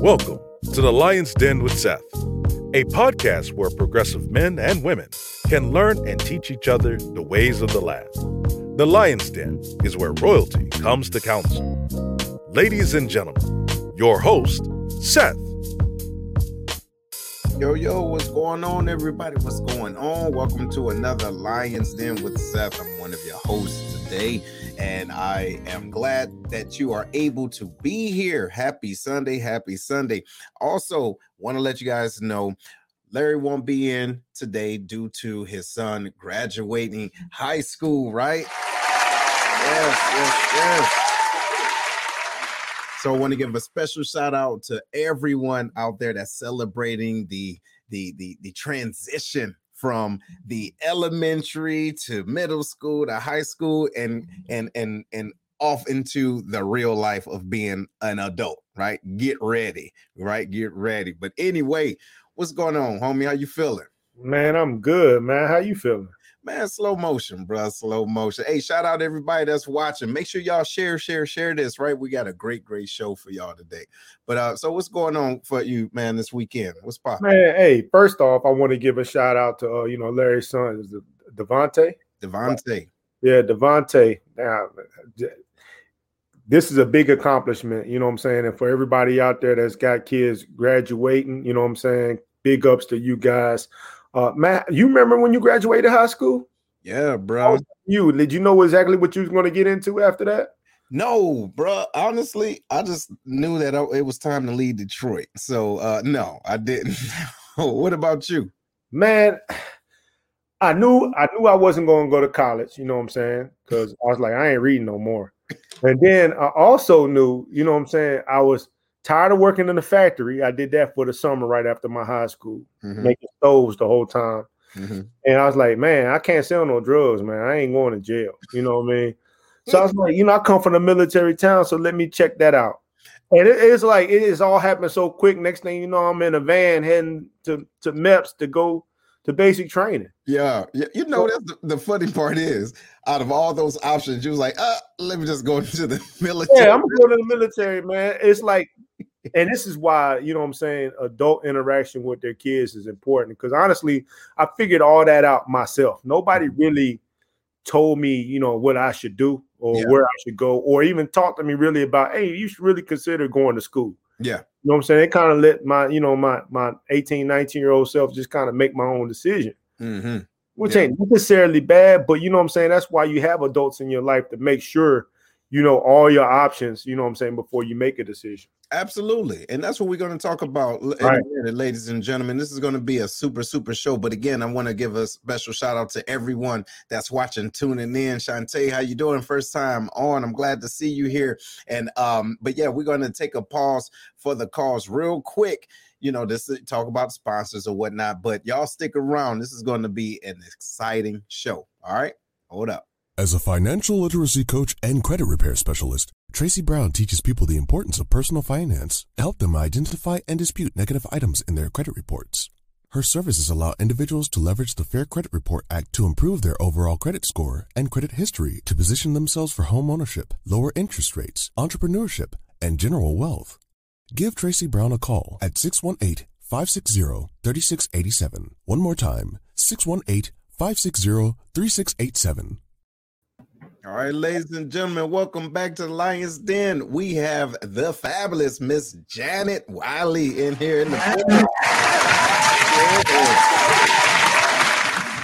Welcome to the Lion's Den with Seth, a podcast where progressive men and women can learn and teach each other the ways of the land. The Lion's Den is where royalty comes to council. Ladies and gentlemen, your host, Seth. Yo, yo, what's going on, everybody? What's going on? Welcome to another Lion's Den with Seth. I'm one of your hosts today, and I am glad that you are able to be here. Happy Sunday, happy Sunday. Also, want to let you guys know Larry won't be in today due to his son graduating high school, right? Yes, yes, yes. So I want to give a special shout out to everyone out there that's celebrating the the the, the transition from the elementary to middle school to high school and mm-hmm. and and and off into the real life of being an adult, right? Get ready, right? Get ready. But anyway, what's going on, homie? How you feeling? Man, I'm good, man. How you feeling? Man, slow motion, bro. Slow motion. Hey, shout out everybody that's watching. Make sure y'all share, share, share this, right? We got a great, great show for y'all today. But uh, so what's going on for you, man, this weekend? What's popping? Man, hey, first off, I want to give a shout out to uh, you know, Larry's son is Devontae. Devontae. Yeah, Devontae. Now this is a big accomplishment, you know what I'm saying? And for everybody out there that's got kids graduating, you know what I'm saying? Big ups to you guys. Uh, Matt, you remember when you graduated high school? Yeah, bro. You did you know exactly what you was going to get into after that? No, bro. Honestly, I just knew that it was time to leave Detroit. So, uh, no, I didn't. what about you, man? I knew I knew I wasn't going to go to college. You know what I'm saying? Because I was like, I ain't reading no more. And then I also knew, you know what I'm saying? I was tired of working in the factory. I did that for the summer right after my high school, mm-hmm. making stoves the whole time. Mm-hmm. And I was like, man, I can't sell no drugs, man. I ain't going to jail. You know what I mean? So I was like, you know, I come from a military town, so let me check that out. And it, it's like it is all happening so quick. Next thing you know, I'm in a van heading to to MEPS to go to basic training. Yeah, yeah. You know, that's the, the, funny part is, out of all those options, you was like, uh, let me just go into the military. Yeah, I'm going to the military, man. It's like and this is why you know what i'm saying adult interaction with their kids is important because honestly i figured all that out myself nobody mm-hmm. really told me you know what i should do or yeah. where i should go or even talk to me really about hey you should really consider going to school yeah you know what i'm saying it kind of let my you know my my 18 19 year old self just kind of make my own decision mm-hmm. which yeah. ain't necessarily bad but you know what i'm saying that's why you have adults in your life to make sure you know all your options you know what i'm saying before you make a decision Absolutely. And that's what we're going to talk about, right. ladies and gentlemen. This is going to be a super, super show. But again, I want to give a special shout out to everyone that's watching, tuning in. Shantae, how you doing? First time on. I'm glad to see you here. And um, but yeah, we're going to take a pause for the calls real quick. You know, this talk about sponsors or whatnot. But y'all stick around. This is going to be an exciting show. All right. Hold up. As a financial literacy coach and credit repair specialist, Tracy Brown teaches people the importance of personal finance, help them identify and dispute negative items in their credit reports. Her services allow individuals to leverage the Fair Credit Report Act to improve their overall credit score and credit history to position themselves for home ownership, lower interest rates, entrepreneurship, and general wealth. Give Tracy Brown a call at 618 560 3687. One more time 618 560 3687 all right, ladies and gentlemen, welcome back to the Lions Den. We have the fabulous Miss Janet Wiley in here in the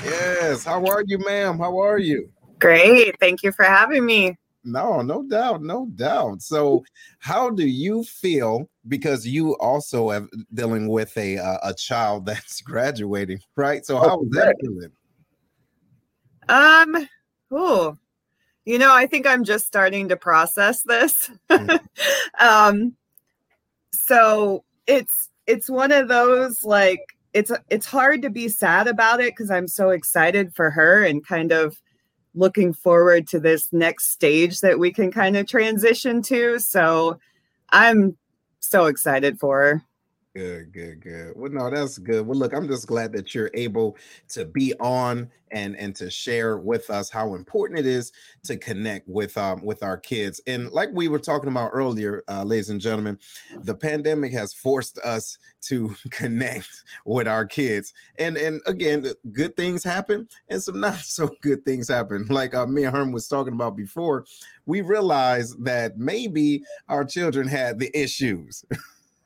yes. How are you, ma'am? How are you? Great. Thank you for having me. No, no doubt, no doubt. So, how do you feel? Because you also have dealing with a uh, a child that's graduating, right? So, how is that feeling? Um. Oh, you know, I think I'm just starting to process this. Mm. um, so it's it's one of those like it's it's hard to be sad about it because I'm so excited for her and kind of looking forward to this next stage that we can kind of transition to. So I'm so excited for her. Good, good, good. Well, no, that's good. Well, look, I'm just glad that you're able to be on and and to share with us how important it is to connect with um with our kids. And like we were talking about earlier, uh, ladies and gentlemen, the pandemic has forced us to connect with our kids. And and again, good things happen and some not so good things happen. Like uh, me and Herm was talking about before, we realized that maybe our children had the issues.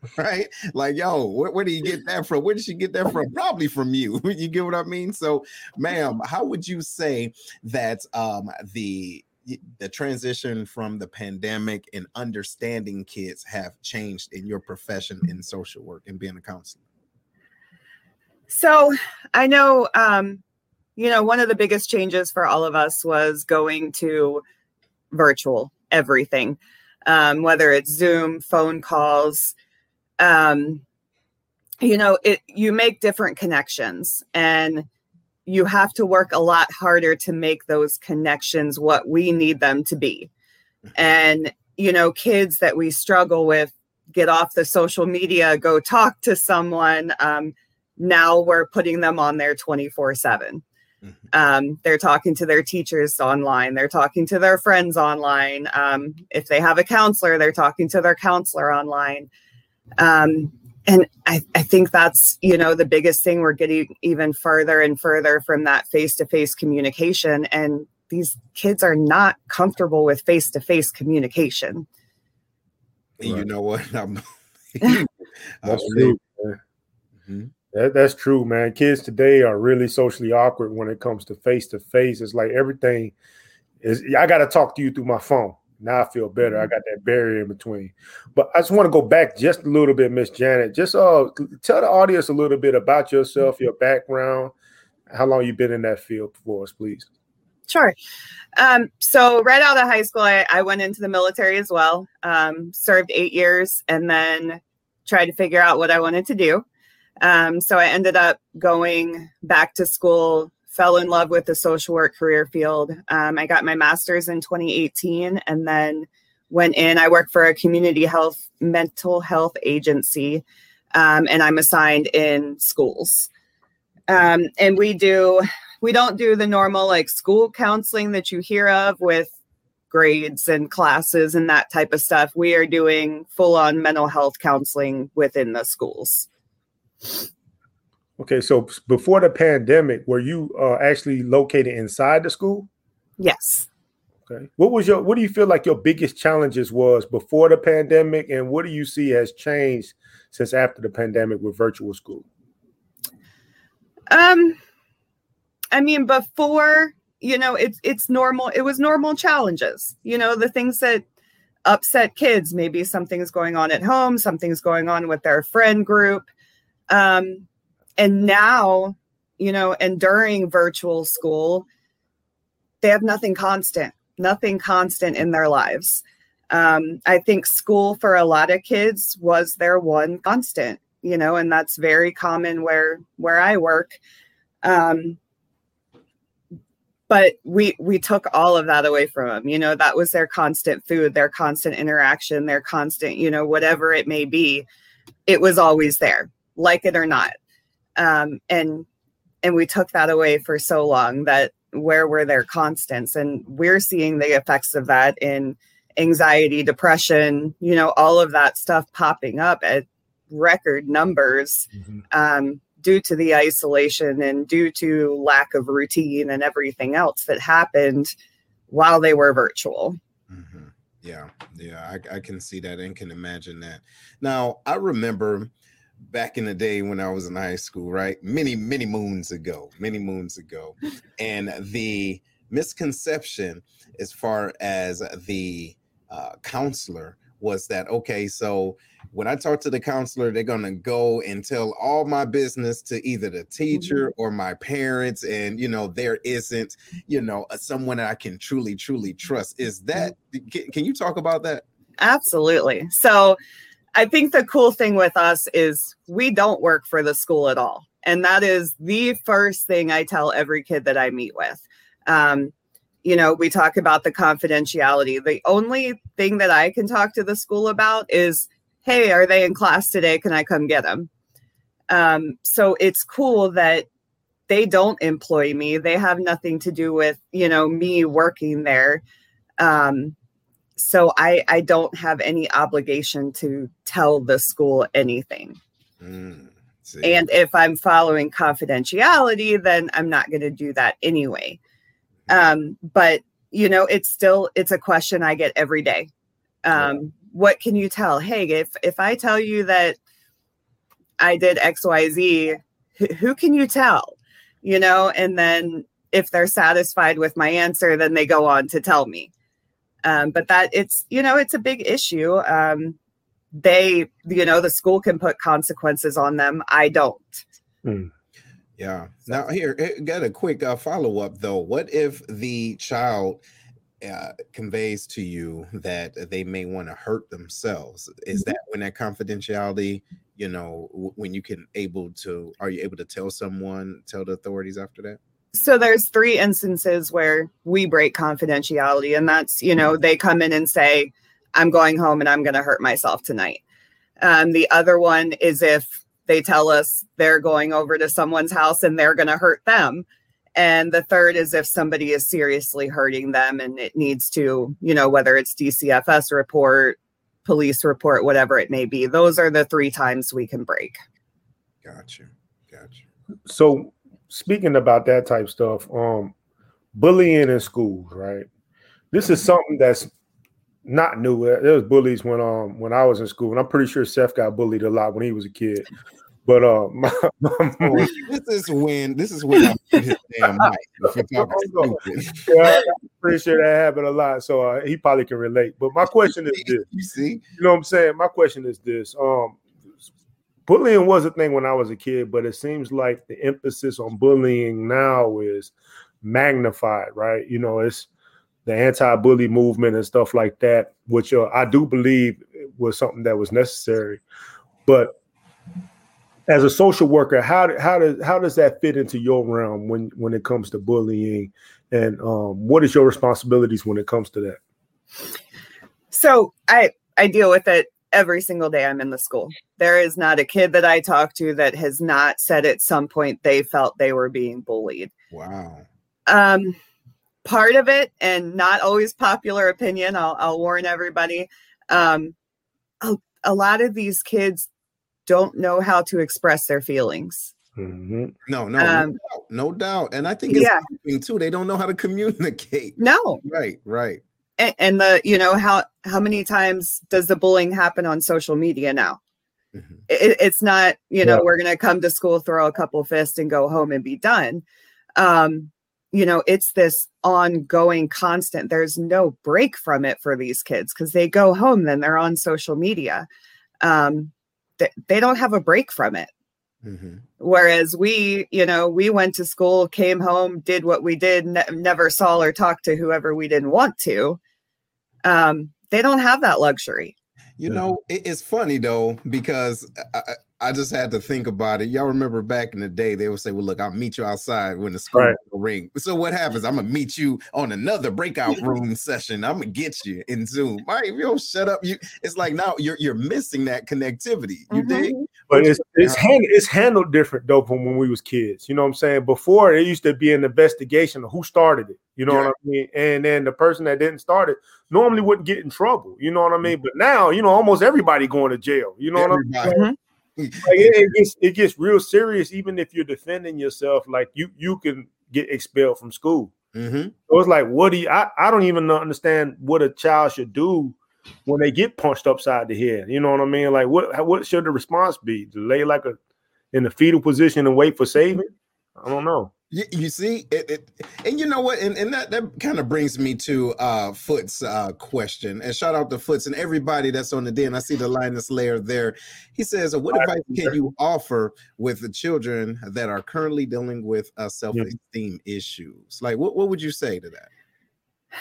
right? Like, yo, where, where do you get that from? Where did she get that from? Probably from you. you get what I mean? So, ma'am, how would you say that um the the transition from the pandemic and understanding kids have changed in your profession in social work and being a counselor? So I know, um, you know, one of the biggest changes for all of us was going to virtual everything, um, whether it's Zoom, phone calls, um, you know, it you make different connections and you have to work a lot harder to make those connections what we need them to be. Mm-hmm. And you know, kids that we struggle with get off the social media, go talk to someone. Um, now we're putting them on there 24 7. Mm-hmm. Um, they're talking to their teachers online. They're talking to their friends online. Um, if they have a counselor, they're talking to their counselor online. Um, and I, I think that's you know the biggest thing we're getting even further and further from that face-to-face communication. And these kids are not comfortable with face-to-face communication. You know what? I'm, that's true mm-hmm. that, that's true man. Kids today are really socially awkward when it comes to face-to-face. It's like everything is i got to talk to you through my phone now I feel better. I mm-hmm. got that barrier in between. But I just want to go back just a little bit, Miss Janet. Just uh tell the audience a little bit about yourself, your background, how long you've been in that field for us, please. Sure. Um, so right out of high school, I, I went into the military as well. Um, served eight years and then tried to figure out what I wanted to do. Um, so I ended up going back to school fell in love with the social work career field. Um, I got my master's in 2018 and then went in. I work for a community health mental health agency, um, and I'm assigned in schools. Um, and we do we don't do the normal like school counseling that you hear of with grades and classes and that type of stuff. We are doing full on mental health counseling within the schools. Okay, so before the pandemic, were you uh, actually located inside the school? Yes. Okay. What was your what do you feel like your biggest challenges was before the pandemic and what do you see has changed since after the pandemic with virtual school? Um I mean before, you know, it's it's normal it was normal challenges. You know, the things that upset kids, maybe something's going on at home, something's going on with their friend group. Um and now you know and during virtual school they have nothing constant nothing constant in their lives. Um, i think school for a lot of kids was their one constant you know and that's very common where where i work. Um, but we we took all of that away from them you know that was their constant food their constant interaction their constant you know whatever it may be it was always there like it or not um, and and we took that away for so long that where were their constants? And we're seeing the effects of that in anxiety depression you know all of that stuff popping up at record numbers mm-hmm. um, due to the isolation and due to lack of routine and everything else that happened while they were virtual. Mm-hmm. yeah. Yeah. I, I can see that and can imagine that. Now i remember back in the day when I was in high school, right? Many, many moons ago, many moons ago. and the misconception as far as the uh, counselor was that, okay, so when I talk to the counselor, they're going to go and tell all my business to either the teacher mm-hmm. or my parents. And, you know, there isn't, you know, someone I can truly, truly trust. Is that, can, can you talk about that? Absolutely. So, I think the cool thing with us is we don't work for the school at all. And that is the first thing I tell every kid that I meet with. Um, you know, we talk about the confidentiality. The only thing that I can talk to the school about is hey, are they in class today? Can I come get them? Um, so it's cool that they don't employ me. They have nothing to do with, you know, me working there. Um, so I, I don't have any obligation to tell the school anything. Mm, and if I'm following confidentiality, then I'm not going to do that anyway. Mm-hmm. Um, but you know, it's still it's a question I get every day. Um, what can you tell? Hey, if if I tell you that I did X Y Z, who can you tell? You know, and then if they're satisfied with my answer, then they go on to tell me. Um, but that it's you know it's a big issue. Um, they you know the school can put consequences on them. I don't. Hmm. Yeah. Now here, got a quick uh, follow up though. What if the child uh, conveys to you that they may want to hurt themselves? Is mm-hmm. that when that confidentiality, you know, w- when you can able to, are you able to tell someone, tell the authorities after that? So there's three instances where we break confidentiality, and that's you know they come in and say, "I'm going home and I'm going to hurt myself tonight." Um, the other one is if they tell us they're going over to someone's house and they're going to hurt them. And the third is if somebody is seriously hurting them and it needs to you know whether it's dcfs report police report whatever it may be. Those are the three times we can break. Gotcha. Gotcha. So speaking about that type stuff um bullying in schools right this is something that's not new. There was bullies when um when I was in school, and I'm pretty sure Seth got bullied a lot when he was a kid. But uh, my, my, this is when this is when I his damn mic. yeah, I'm pretty sure that happened a lot, so uh, he probably can relate. But my question is this: You see, you know what I'm saying? My question is this: um, bullying was a thing when I was a kid, but it seems like the emphasis on bullying now is magnified, right? You know, it's the anti-bully movement and stuff like that, which uh, I do believe was something that was necessary, but as a social worker, how how does how does that fit into your realm when when it comes to bullying, and um, what is your responsibilities when it comes to that? So I I deal with it every single day I'm in the school. There is not a kid that I talk to that has not said at some point they felt they were being bullied. Wow. Um, part of it, and not always popular opinion. I'll I'll warn everybody. Um, a, a lot of these kids don't know how to express their feelings. Mm-hmm. No, no, um, no, doubt, no doubt. And I think it's yeah. too. They don't know how to communicate. No. Right, right. And, and, the, you know, how how many times does the bullying happen on social media now? Mm-hmm. It, it's not, you know, yeah. we're gonna come to school, throw a couple fists, and go home and be done. Um, you know, it's this ongoing constant. There's no break from it for these kids because they go home, then they're on social media. Um, they don't have a break from it. Mm-hmm. Whereas we, you know, we went to school, came home, did what we did, ne- never saw or talked to whoever we didn't want to. Um, they don't have that luxury. You know, it's funny though because I, I, just had to think about it. Y'all remember back in the day, they would say, "Well, look, I'll meet you outside when the school right. ring." So what happens? I'm gonna meet you on another breakout room session. I'm gonna get you in Zoom. Right? If you don't shut up, you it's like now you're you're missing that connectivity. You mm-hmm. dig? But it's it's, hand, it's handled different though from when we was kids. You know what I'm saying? Before it used to be an investigation of who started it. You know yeah. what I mean? And then the person that didn't start it normally wouldn't get in trouble. You know what I mean? But now, you know, almost everybody going to jail. You know everybody. what I mean? Mm-hmm. Like it, it, gets it gets real serious, even if you're defending yourself. Like you you can get expelled from school. Mm-hmm. So it's like, what do you? I, I don't even understand what a child should do when they get punched upside the head. You know what I mean? Like, what what should the response be? To lay like a in the fetal position and wait for saving? I don't know. You, you see it, it, and you know what, and, and that that kind of brings me to uh Foot's uh question. And shout out to Foots and everybody that's on the den. I see the Linus layer there. He says, "What advice can you offer with the children that are currently dealing with uh, self-esteem issues? Like, what what would you say to that?"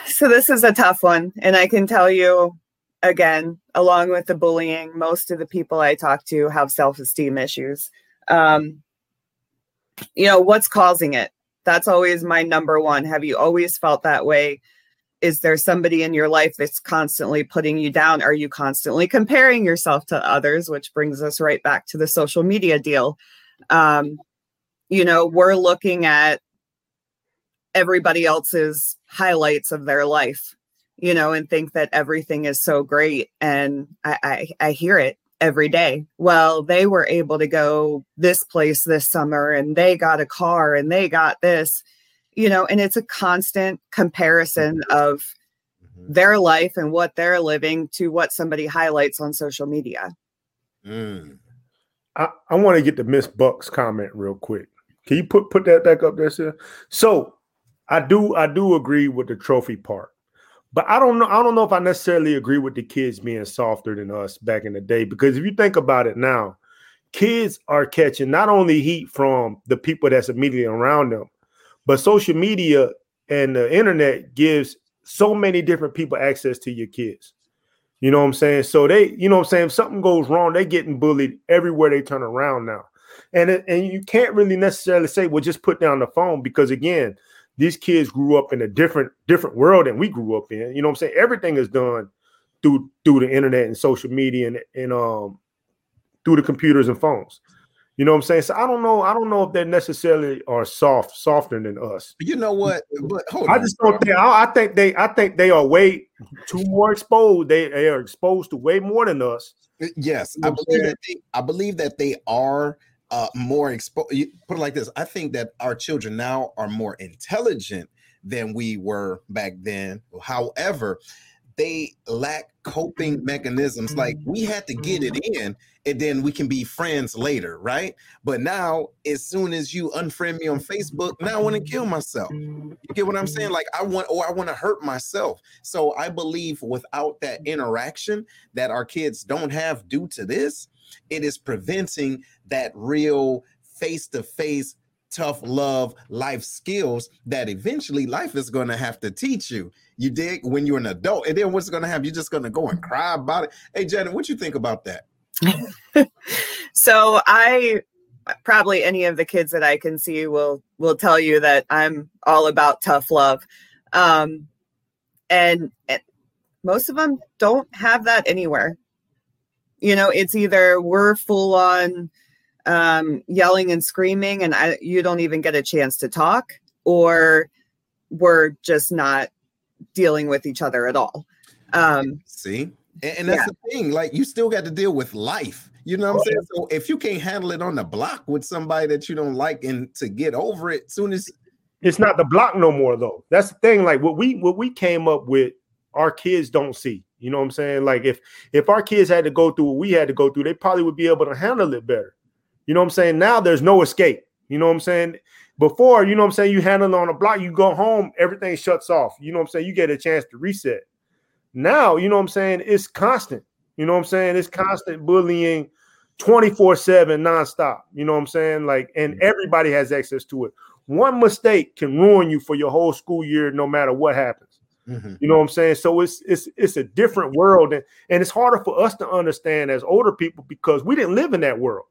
So this is a tough one, and I can tell you again, along with the bullying, most of the people I talk to have self-esteem issues. Um, you know what's causing it that's always my number one have you always felt that way is there somebody in your life that's constantly putting you down? Are you constantly comparing yourself to others? Which brings us right back to the social media deal. Um, you know, we're looking at everybody else's highlights of their life, you know, and think that everything is so great. And I, I, I hear it every day. Well, they were able to go this place this summer and they got a car and they got this you know, and it's a constant comparison of mm-hmm. their life and what they're living to what somebody highlights on social media. Mm. I, I want to get the Miss Bucks comment real quick. Can you put put that back up there, sir? So I do I do agree with the trophy part. But I don't know. I don't know if I necessarily agree with the kids being softer than us back in the day. Because if you think about it now, kids are catching not only heat from the people that's immediately around them, but social media and the internet gives so many different people access to your kids. You know what I'm saying? So they, you know what I'm saying, if something goes wrong, they're getting bullied everywhere they turn around now. And and you can't really necessarily say, well, just put down the phone because again, these kids grew up in a different different world than we grew up in. You know what I'm saying? Everything is done through through the internet and social media and, and um through the computers and phones. You know what I'm saying? So I don't know. I don't know if they necessarily are soft, softer than us. You know what? But I on. just don't think. I, I, think they. I think they are way too more exposed. They, they are exposed to way more than us. Yes, you know I believe that. They, I believe that they are uh, more exposed. Put it like this: I think that our children now are more intelligent than we were back then. However, they lack coping mechanisms. Like we had to get it in and then we can be friends later, right? But now, as soon as you unfriend me on Facebook, now I want to kill myself. You get what I'm saying? Like I want, or I want to hurt myself. So I believe without that interaction that our kids don't have due to this, it is preventing that real face to face tough love life skills that eventually life is going to have to teach you. You dig? When you're an adult and then what's going to happen? You're just going to go and cry about it. Hey janet what you think about that? So i probably any of the kids that i can see will will tell you that i'm all about tough love. Um and, and most of them don't have that anywhere you know it's either we're full on um, yelling and screaming, and I, you don't even get a chance to talk, or we're just not dealing with each other at all. Um, See, and, and that's yeah. the thing. Like you still got to deal with life. You know what I'm saying? So if you can't handle it on the block with somebody that you don't like, and to get over it, soon as it's not the block no more, though. That's the thing. Like what we what we came up with, our kids don't see. You know what I'm saying? Like if if our kids had to go through what we had to go through, they probably would be able to handle it better. You know what I'm saying? Now there's no escape. You know what I'm saying? Before, you know what I'm saying, you handle it on a block, you go home, everything shuts off. You know what I'm saying? You get a chance to reset. Now, you know what I'm saying? It's constant. You know what I'm saying? It's constant bullying 24 7 nonstop. You know what I'm saying? Like, and mm-hmm. everybody has access to it. One mistake can ruin you for your whole school year, no matter what happens. Mm-hmm. You know what I'm saying? So it's it's it's a different world, and, and it's harder for us to understand as older people because we didn't live in that world.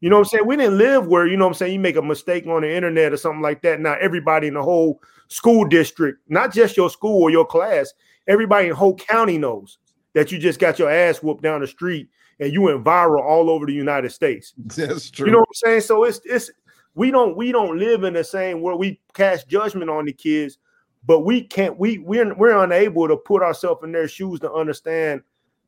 You know what I'm saying? We didn't live where, you know what I'm saying, you make a mistake on the internet or something like that. Now everybody in the whole school district, not just your school or your class, everybody in the whole county knows that you just got your ass whooped down the street and you went viral all over the United States. That's true. You know what I'm saying? So it's it's we don't we don't live in the same where we cast judgment on the kids, but we can't we we're we're unable to put ourselves in their shoes to understand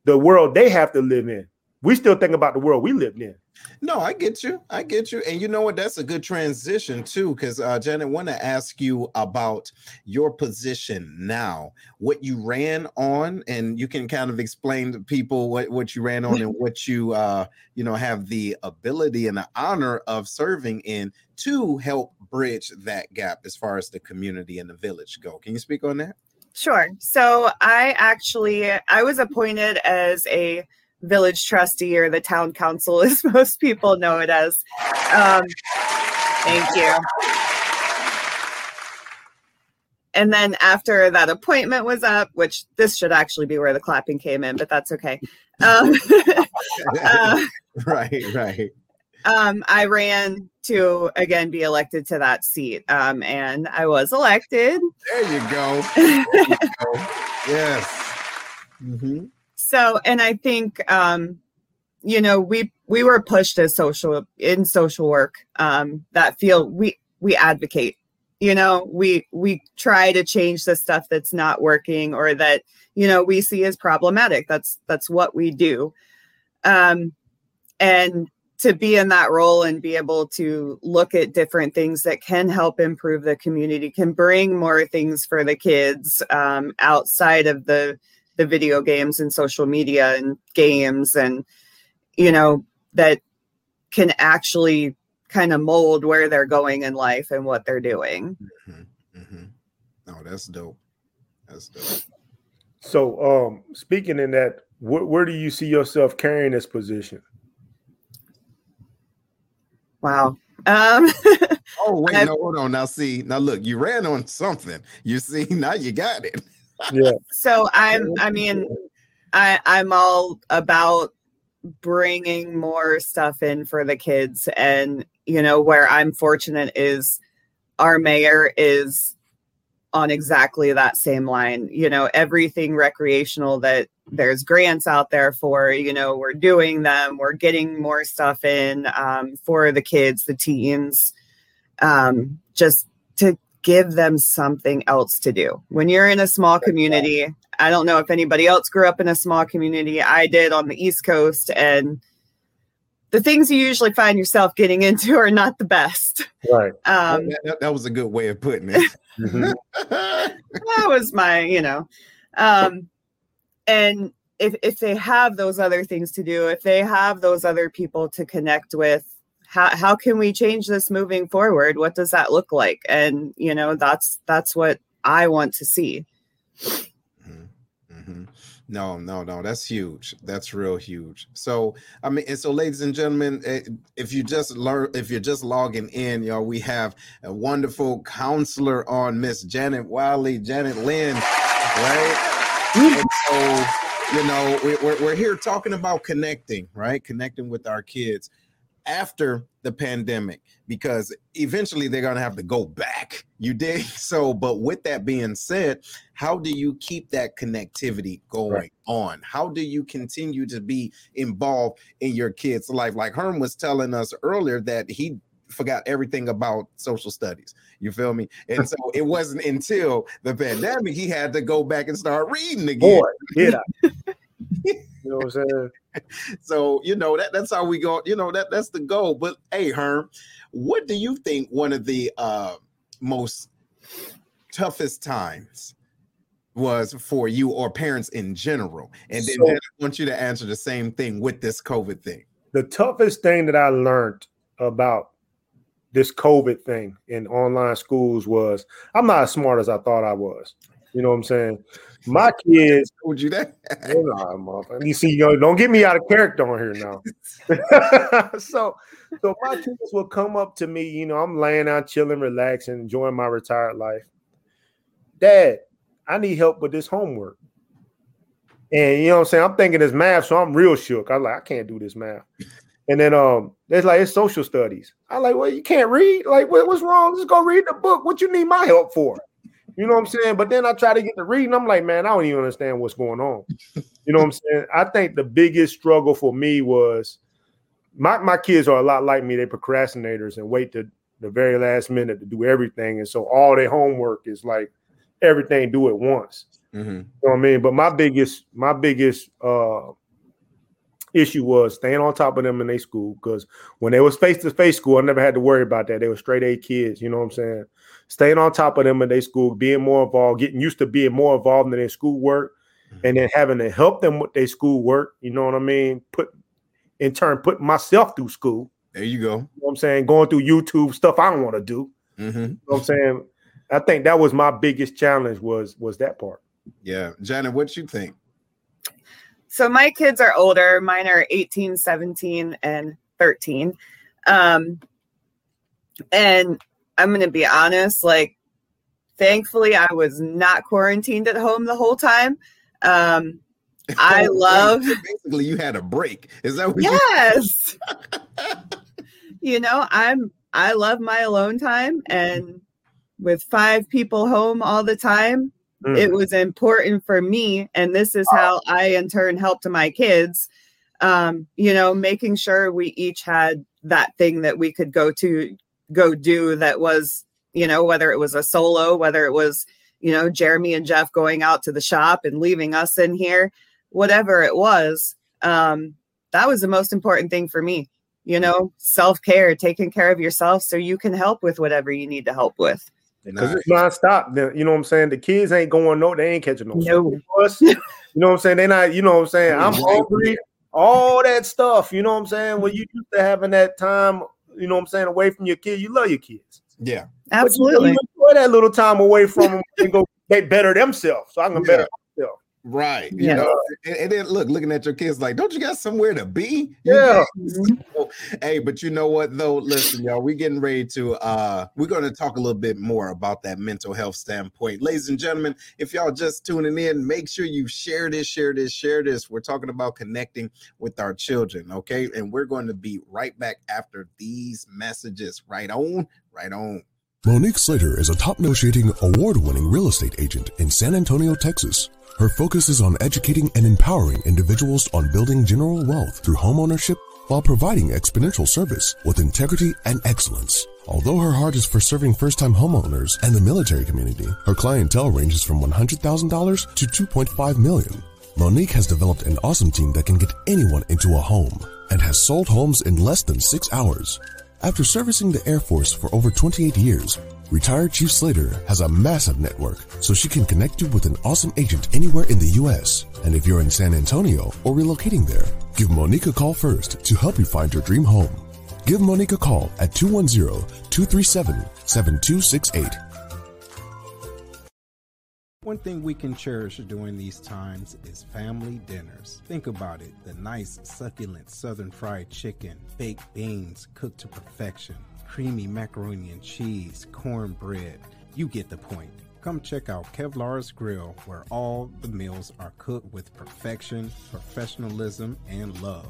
the world they have to live in. We still think about the world we lived in. No, I get you. I get you. And you know what? That's a good transition too, because uh, Janet, want to ask you about your position now, what you ran on, and you can kind of explain to people what, what you ran on and what you uh, you know have the ability and the honor of serving in to help bridge that gap as far as the community and the village go. Can you speak on that? Sure. So I actually I was appointed as a village trustee or the town council, as most people know it as. Um, thank you. And then after that appointment was up, which this should actually be where the clapping came in, but that's okay. Um, uh, right, right. um, I ran to again be elected to that seat, um, and I was elected. There you go. There you go. yes. Mm-hmm. So, and I think um, you know we we were pushed as social in social work um, that field we we advocate you know we we try to change the stuff that's not working or that you know we see as problematic. That's that's what we do. Um and to be in that role and be able to look at different things that can help improve the community can bring more things for the kids um, outside of the the video games and social media and games and you know that can actually kind of mold where they're going in life and what they're doing. Mm-hmm. Mm-hmm. oh that's dope. That's dope. So um speaking in that wh- where do you see yourself carrying this position? Wow. Um oh wait no hold on. Now see now look you ran on something. You see now you got it yeah. So i'm i mean i i'm all about bringing more stuff in for the kids. And you know where i'm fortunate is our mayor is on exactly that same line. You know everything recreational that there's grants out there for you know we're doing them we're getting more stuff in um, for the kids the teens um, just to give them something else to do when you're in a small community I don't know if anybody else grew up in a small community. I did on the East Coast, and the things you usually find yourself getting into are not the best. Right. Um, that, that, was a good way of putting it. Mm-hmm. that was my, you know, um, and if if they have those other things to do, if they have those other people to connect with, how how can we change this moving forward? What does that look like? And you know, that's that's what I want to see. Mm-hmm. No, no, no. That's huge. That's real huge. So, I mean, and so, ladies and gentlemen, eh, if you just learn, if you're just logging in, y'all, we have a wonderful counselor on Miss Janet Wiley, Janet Lynne, right? so, you know, we're, we're here talking about connecting, right? Connecting with our kids after the pandemic because eventually they're going to have to go back you did so but with that being said how do you keep that connectivity going right. on how do you continue to be involved in your kids life like herm was telling us earlier that he forgot everything about social studies. You feel me? And so it wasn't until the pandemic he had to go back and start reading again. Boy, yeah. you know what I'm saying? so you know that that's how we go. You know that that's the goal. But hey, Herm, what do you think one of the uh, most toughest times was for you or parents in general? And then, so, then I want you to answer the same thing with this COVID thing. The toughest thing that I learned about this COVID thing in online schools was I'm not as smart as I thought I was. You know what I'm saying? My kids told you that. you see, you know, don't get me out of character on here now. so, so my kids will come up to me. You know, I'm laying out, chilling, relaxing, enjoying my retired life. Dad, I need help with this homework. And you know what I'm saying? I'm thinking it's math, so I'm real shook. I'm like, I can't do this math. And then um, it's like it's social studies. I like, well, you can't read. Like, what, what's wrong? Just go read the book. What you need my help for? You know what I'm saying? But then I try to get to reading. I'm like, man, I don't even understand what's going on. You know what I'm saying? I think the biggest struggle for me was my, my kids are a lot like me. They procrastinators and wait to the very last minute to do everything. And so all their homework is like everything do at once. Mm-hmm. You know what I mean? But my biggest, my biggest uh issue was staying on top of them in their school because when they was face to face school, I never had to worry about that. They were straight A kids, you know what I'm saying? Staying on top of them in their school, being more involved, getting used to being more involved in their schoolwork, mm-hmm. and then having to help them with their schoolwork. You know what I mean? Put in turn, put myself through school. There you go. You know what I'm saying? Going through YouTube stuff I don't want to do. Mm-hmm. You know what I'm saying? I think that was my biggest challenge was was that part. Yeah. Janet, what you think? So my kids are older. Mine are 18, 17, and 13. Um, and I'm going to be honest, like, thankfully, I was not quarantined at home the whole time. Um, I love. Basically, you had a break. Is that what yes. you know, I'm I love my alone time and with five people home all the time, mm. it was important for me and this is how I in turn helped my kids um, you know, making sure we each had that thing that we could go to go do that was, you know, whether it was a solo, whether it was, you know, Jeremy and Jeff going out to the shop and leaving us in here, whatever it was, um, that was the most important thing for me. You know, self care, taking care of yourself so you can help with whatever you need to help with. Because it's nonstop. You know what I'm saying? The kids ain't going no, they ain't catching no. no. you know what I'm saying? They not, you know what I'm saying? I'm hungry all that stuff. You know what I'm saying? When you used to having that time, you know what I'm saying, away from your kids, you love your kids. Yeah, absolutely. you enjoy that little time away from them and go they better themselves. So I can yeah. better myself. Right. You yeah. know, and, and, then look, looking at your kids like, don't you got somewhere to be? Yeah. hey, but you know what though? Listen, y'all, we getting ready to uh we're gonna talk a little bit more about that mental health standpoint. Ladies and gentlemen, if y'all just tuning in, make sure you share this, share this, share this. We're talking about connecting with our children, okay? And we're going to be right back after these messages. Right on, right on. Monique Slater is a top negotiating award winning real estate agent in San Antonio, Texas. Her focus is on educating and empowering individuals on building general wealth through homeownership while providing exponential service with integrity and excellence. Although her heart is for serving first-time homeowners and the military community, her clientele ranges from $100,000 to 2.5 million. Monique has developed an awesome team that can get anyone into a home and has sold homes in less than six hours. After servicing the Air Force for over 28 years, Retired Chief Slater has a massive network, so she can connect you with an awesome agent anywhere in the U.S. And if you're in San Antonio or relocating there, give Monique a call first to help you find your dream home. Give Monique a call at 210-237-7268 one thing we can cherish during these times is family dinners. Think about it the nice, succulent southern fried chicken, baked beans cooked to perfection, creamy macaroni and cheese, cornbread. You get the point. Come check out Kevlar's Grill, where all the meals are cooked with perfection, professionalism, and love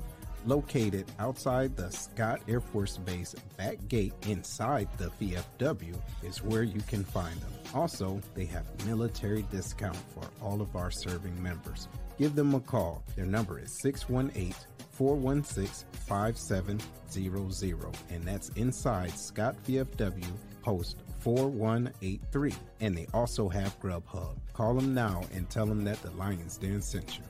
located outside the Scott Air Force Base back gate inside the VFW is where you can find them. Also, they have military discount for all of our serving members. Give them a call. Their number is 618 416 5700, and that's inside Scott VFW Post 4183. And they also have Grubhub. Call them now and tell them that the Lions Den sent you.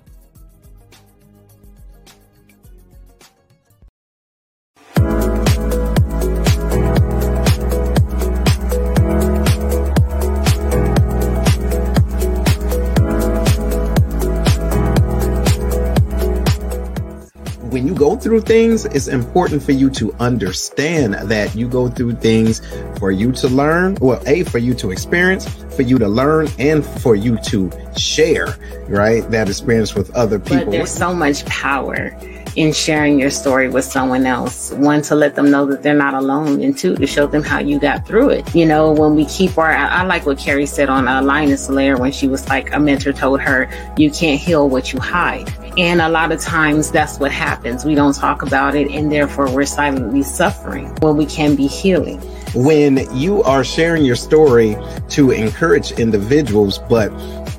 Go through things, it's important for you to understand that you go through things for you to learn. Well, A, for you to experience, for you to learn, and for you to share, right? That experience with other people. But there's so much power in sharing your story with someone else. One, to let them know that they're not alone, and two, to show them how you got through it. You know, when we keep our, I, I like what Carrie said on uh, Linus Lair when she was like, a mentor told her, you can't heal what you hide. And a lot of times that's what happens. We don't talk about it and therefore we're silently suffering when we can be healing. When you are sharing your story to encourage individuals, but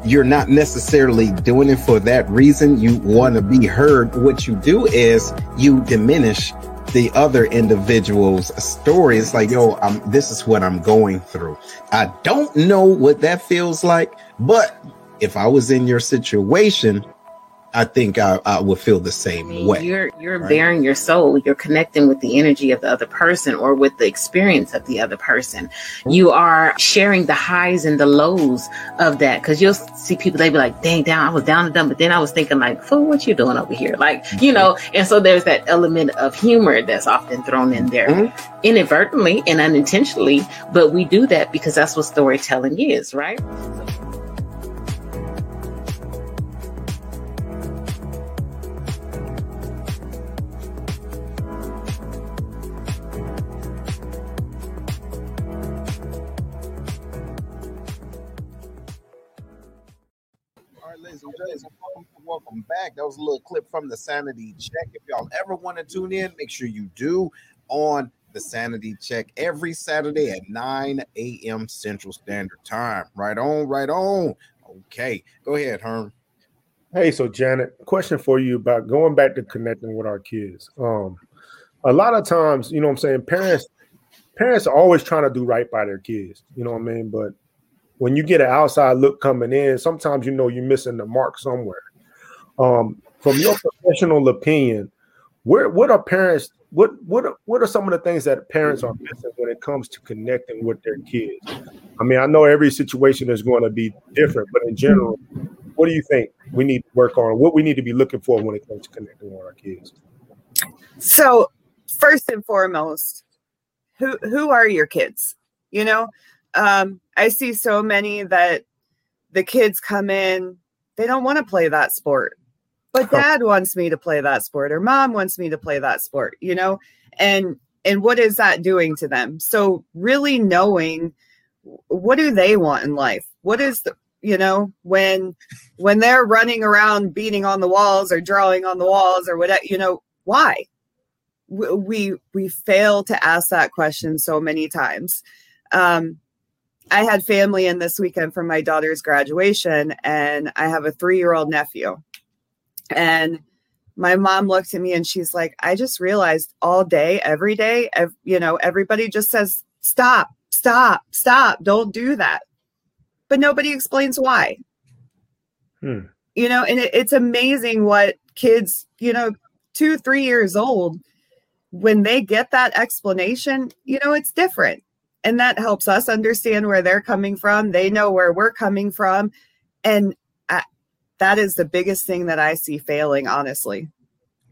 you're not necessarily doing it for that reason, you want to be heard. What you do is you diminish the other individual's story. It's like, yo, I'm, this is what I'm going through. I don't know what that feels like, but if I was in your situation, I think I, I would feel the same I mean, way. You're you're right? bearing your soul. You're connecting with the energy of the other person or with the experience of the other person. You are sharing the highs and the lows of that because you'll see people. They be like, "Dang, down, I was down and dumb," but then I was thinking, like, "Fool, what you doing over here?" Like, you know. And so there's that element of humor that's often thrown in there, mm-hmm. inadvertently and unintentionally. But we do that because that's what storytelling is, right? Welcome back. That was a little clip from the sanity check. If y'all ever want to tune in, make sure you do on the Sanity Check every Saturday at 9 a.m. Central Standard Time. Right on, right on. Okay, go ahead, Herm. Hey, so Janet, question for you about going back to connecting with our kids. Um, a lot of times, you know what I'm saying, parents parents are always trying to do right by their kids, you know what I mean? But when you get an outside look coming in, sometimes you know you're missing the mark somewhere. Um, from your professional opinion, where what are parents what what what are some of the things that parents are missing when it comes to connecting with their kids? I mean, I know every situation is going to be different, but in general, what do you think we need to work on? What we need to be looking for when it comes to connecting with our kids? So, first and foremost, who who are your kids? You know, um, I see so many that the kids come in, they don't want to play that sport. But dad wants me to play that sport or mom wants me to play that sport you know? And and what is that doing to them? So really knowing what do they want in life? What is the you know when when they're running around beating on the walls or drawing on the walls or whatever you know why? We we fail to ask that question so many times. Um i had family in this weekend for my daughter's graduation and i have a three year old nephew and my mom looked at me and she's like, I just realized all day, every day, ev- you know, everybody just says, stop, stop, stop, don't do that. But nobody explains why. Hmm. You know, and it, it's amazing what kids, you know, two, three years old, when they get that explanation, you know, it's different. And that helps us understand where they're coming from. They know where we're coming from. And that is the biggest thing that I see failing, honestly.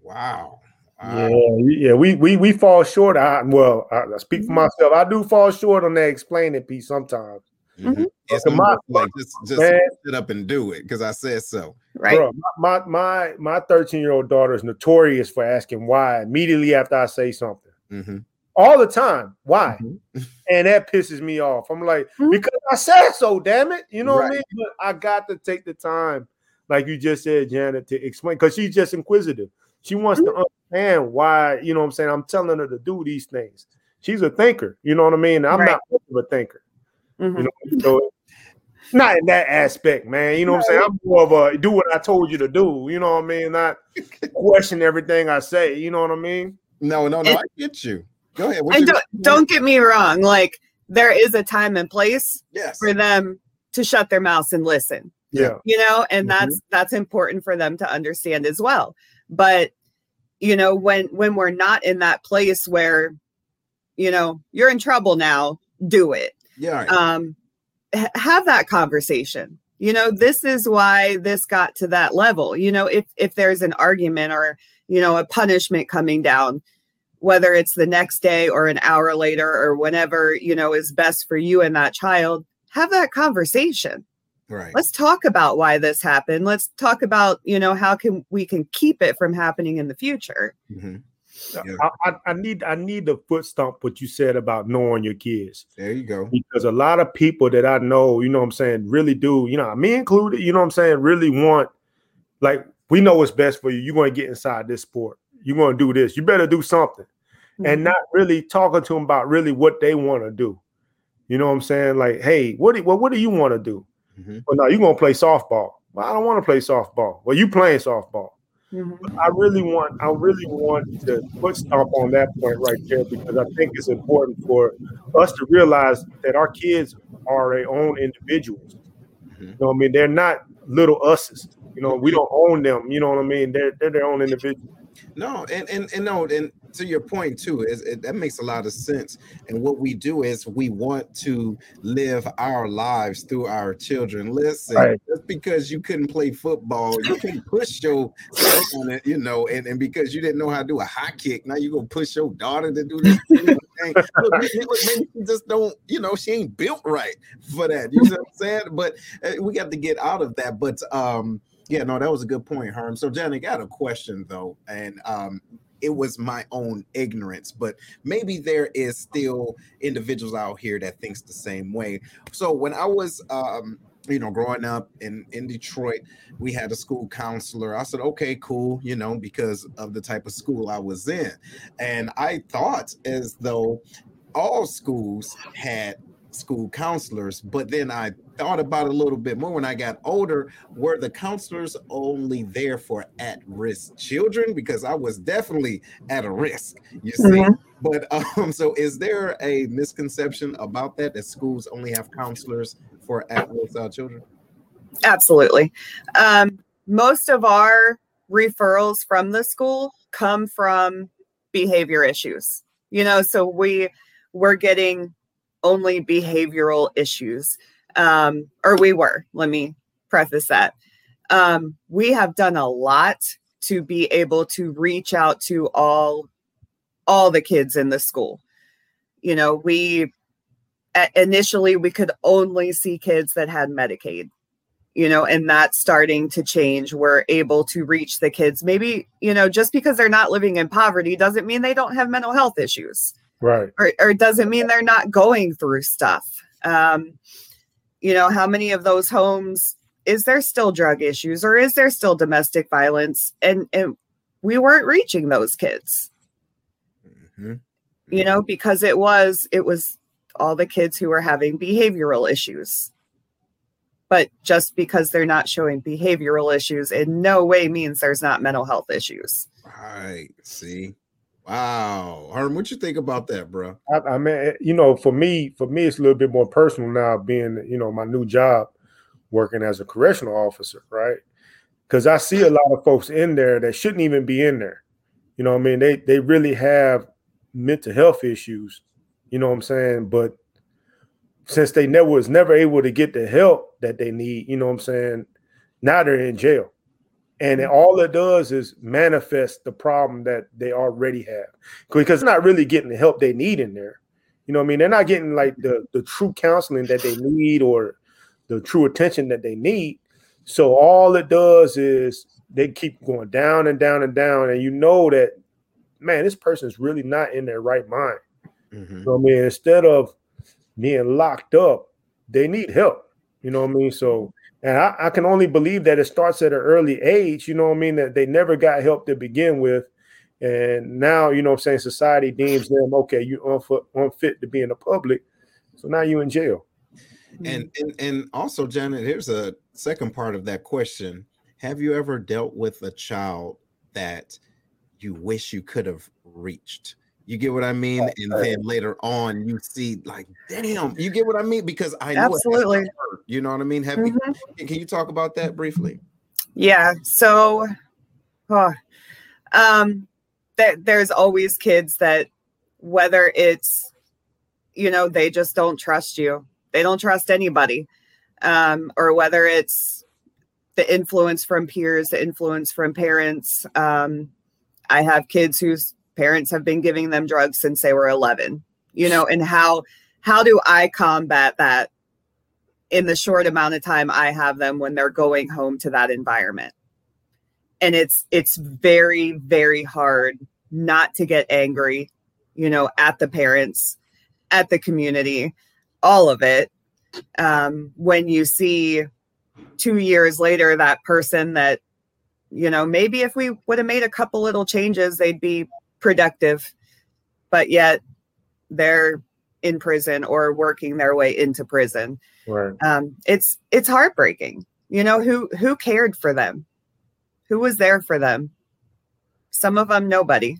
Wow. Yeah, yeah, we we we fall short. I well, I, speak for mm-hmm. myself. I do fall short on that explaining piece sometimes. Mm-hmm. It's my, like just just man, sit up and do it because I said so. Right. Bro, my my my 13 year old daughter is notorious for asking why immediately after I say something. Mm-hmm. All the time. Why? Mm-hmm. and that pisses me off. I'm like, mm-hmm. because I said so, damn it. You know right. what I mean? But I got to take the time like you just said, Janet, to explain because she's just inquisitive. She wants mm-hmm. to understand why, you know what I'm saying? I'm telling her to do these things. She's a thinker, you know what I mean? I'm right. not a thinker. Mm-hmm. You know, so not in that aspect, man. You know what I'm saying? I'm more of a do what I told you to do, you know what I mean? Not question everything I say, you know what I mean? No, no, no, and, I get you. Go ahead. and don't, don't get me wrong, like there is a time and place yes. for them to shut their mouths and listen. Yeah. You know and mm-hmm. that's that's important for them to understand as well. But you know when when we're not in that place where you know you're in trouble now do it. Yeah um have that conversation. You know this is why this got to that level. You know if if there's an argument or you know a punishment coming down whether it's the next day or an hour later or whenever you know is best for you and that child have that conversation Right. Let's talk about why this happened. Let's talk about, you know, how can we can keep it from happening in the future. Mm-hmm. Yeah. I, I, need I need to foot stomp what you said about knowing your kids. There you go. Because a lot of people that I know, you know what I'm saying, really do, you know, me included, you know what I'm saying, really want like we know what's best for you. You're going to get inside this sport. You're going to do this. You better do something. Mm-hmm. And not really talking to them about really what they want to do. You know what I'm saying? Like, hey, what do, well, what do you want to do? Mm-hmm. Well, no, you're gonna play softball. Well, I don't want to play softball. Well, you playing softball. Mm-hmm. I really want, I really want to put stop on that point right there because I think it's important for us to realize that our kids are their own individuals. Mm-hmm. You know what I mean? They're not little us's. You know, we don't own them. You know what I mean? They're they're their own individuals. No, and and and no, and to your point too, is it, that makes a lot of sense. And what we do is we want to live our lives through our children. Listen, right. just because you couldn't play football, you can push your on it, you know, and, and because you didn't know how to do a high kick, now you're gonna push your daughter to do this. look, maybe, maybe she just don't, you know, she ain't built right for that. You know what I'm saying? But uh, we got to get out of that. But um yeah, no, that was a good point, Herm. So, Jenny, got a question though, and um, it was my own ignorance, but maybe there is still individuals out here that thinks the same way. So, when I was um, you know, growing up in in Detroit, we had a school counselor. I said, okay, cool, you know, because of the type of school I was in, and I thought as though all schools had school counselors, but then I thought about it a little bit more when I got older. Were the counselors only there for at risk children? Because I was definitely at a risk, you see. Mm-hmm. But um, so is there a misconception about that that schools only have counselors for at risk uh, children? Absolutely. Um, most of our referrals from the school come from behavior issues. You know, so we we're getting only behavioral issues. Um, or we were, let me preface that. Um, we have done a lot to be able to reach out to all all the kids in the school. You know, we initially we could only see kids that had Medicaid. You know, and that's starting to change. We're able to reach the kids. Maybe, you know, just because they're not living in poverty doesn't mean they don't have mental health issues right. Or, or doesn't mean they're not going through stuff. Um, you know how many of those homes is there still drug issues or is there still domestic violence? And and we weren't reaching those kids. Mm-hmm. you know because it was it was all the kids who were having behavioral issues. But just because they're not showing behavioral issues in no way means there's not mental health issues. Right. See Wow, Herm, what you think about that, bro? I, I, mean, eh, you know, for me, for me, it's a little bit more personal now, being you know my new job, working as a correctional officer, right? Because I see a lot of folks in there that shouldn't even be in there. You know, I mean, they they really have mental health issues. You know what I'm saying? But since they never was never able to get the help that they need, you know what I'm saying? Now they're in jail and all it does is manifest the problem that they already have. Because they're not really getting the help they need in there. You know i mean? They're not getting like the the true counseling that they need or the true attention that they need. So all it does is they keep going down and down and down. And you know that man this person's really not in their right mind. Mm-hmm. so i mean instead of being locked up they need help. You know what i mean? So and I, I, can only believe that it starts at an early age, you know what I mean? That they never got help to begin with. And now, you know I'm saying, society deems them, okay, you unfit, unfit to be in the public. So now you're in jail. Hmm. And, and and also, Janet, here's a second part of that question. Have you ever dealt with a child that you wish you could have reached? You get what I mean? And then later on, you see, like, damn, you get what I mean? Because I know absolutely. You know what I mean? Have mm-hmm. you, can you talk about that briefly? Yeah. So, oh, um, that there's always kids that, whether it's, you know, they just don't trust you, they don't trust anybody, um, or whether it's the influence from peers, the influence from parents. Um, I have kids whose parents have been giving them drugs since they were 11 you know and how how do i combat that in the short amount of time i have them when they're going home to that environment? And it's it's very very hard not to get angry you know at the parents at the community all of it. Um, when you see two years later that person that you know maybe if we would have made a couple little changes they'd be productive, but yet they're in prison or working their way into prison. Right. Um, it's it's heartbreaking. You know who who cared for them, who was there for them. Some of them nobody.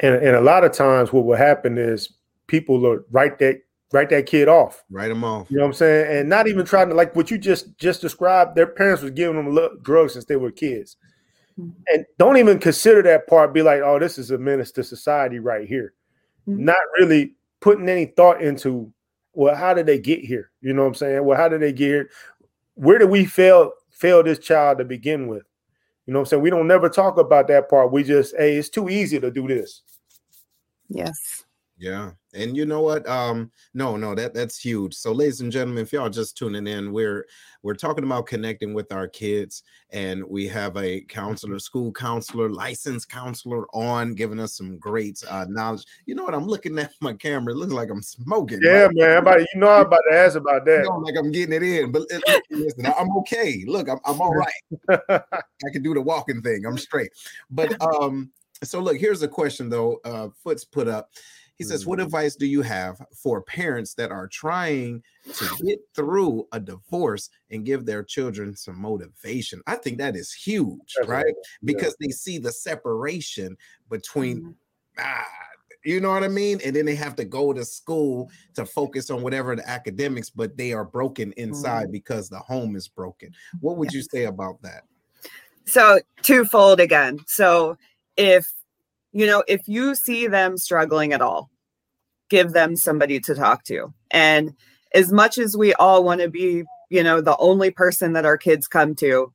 And and a lot of times, what will happen is people will write that write that kid off. Write them off. You know what I'm saying? And not even trying to like what you just just described. Their parents was giving them drugs since they were kids and don't even consider that part be like oh this is a menace to society right here. Mm-hmm. not really putting any thought into well how did they get here? You know what i'm saying? Well how did they get here? Where did we fail fail this child to begin with? You know what i'm saying? We don't never talk about that part. We just hey it's too easy to do this. Yes Yeah. And you know what? Um, no, no, that that's huge. So, ladies and gentlemen, if y'all just tuning in, we're we're talking about connecting with our kids, and we have a counselor, school counselor, licensed counselor on giving us some great uh, knowledge. You know what? I'm looking at my camera, it looks like I'm smoking. Yeah, right? man. About you know, I'm about to ask about that. You know, like I'm getting it in, but listen, I'm okay. Look, I'm, I'm all right. I can do the walking thing. I'm straight. But um, so look, here's a question though. Uh, Foots put up he says, What mm-hmm. advice do you have for parents that are trying to get through a divorce and give their children some motivation? I think that is huge, That's right? right? Because they see the separation between, mm-hmm. ah, you know what I mean? And then they have to go to school to focus on whatever the academics, but they are broken inside mm-hmm. because the home is broken. What would you say about that? So, twofold again. So, if you know, if you see them struggling at all, give them somebody to talk to. And as much as we all want to be, you know, the only person that our kids come to,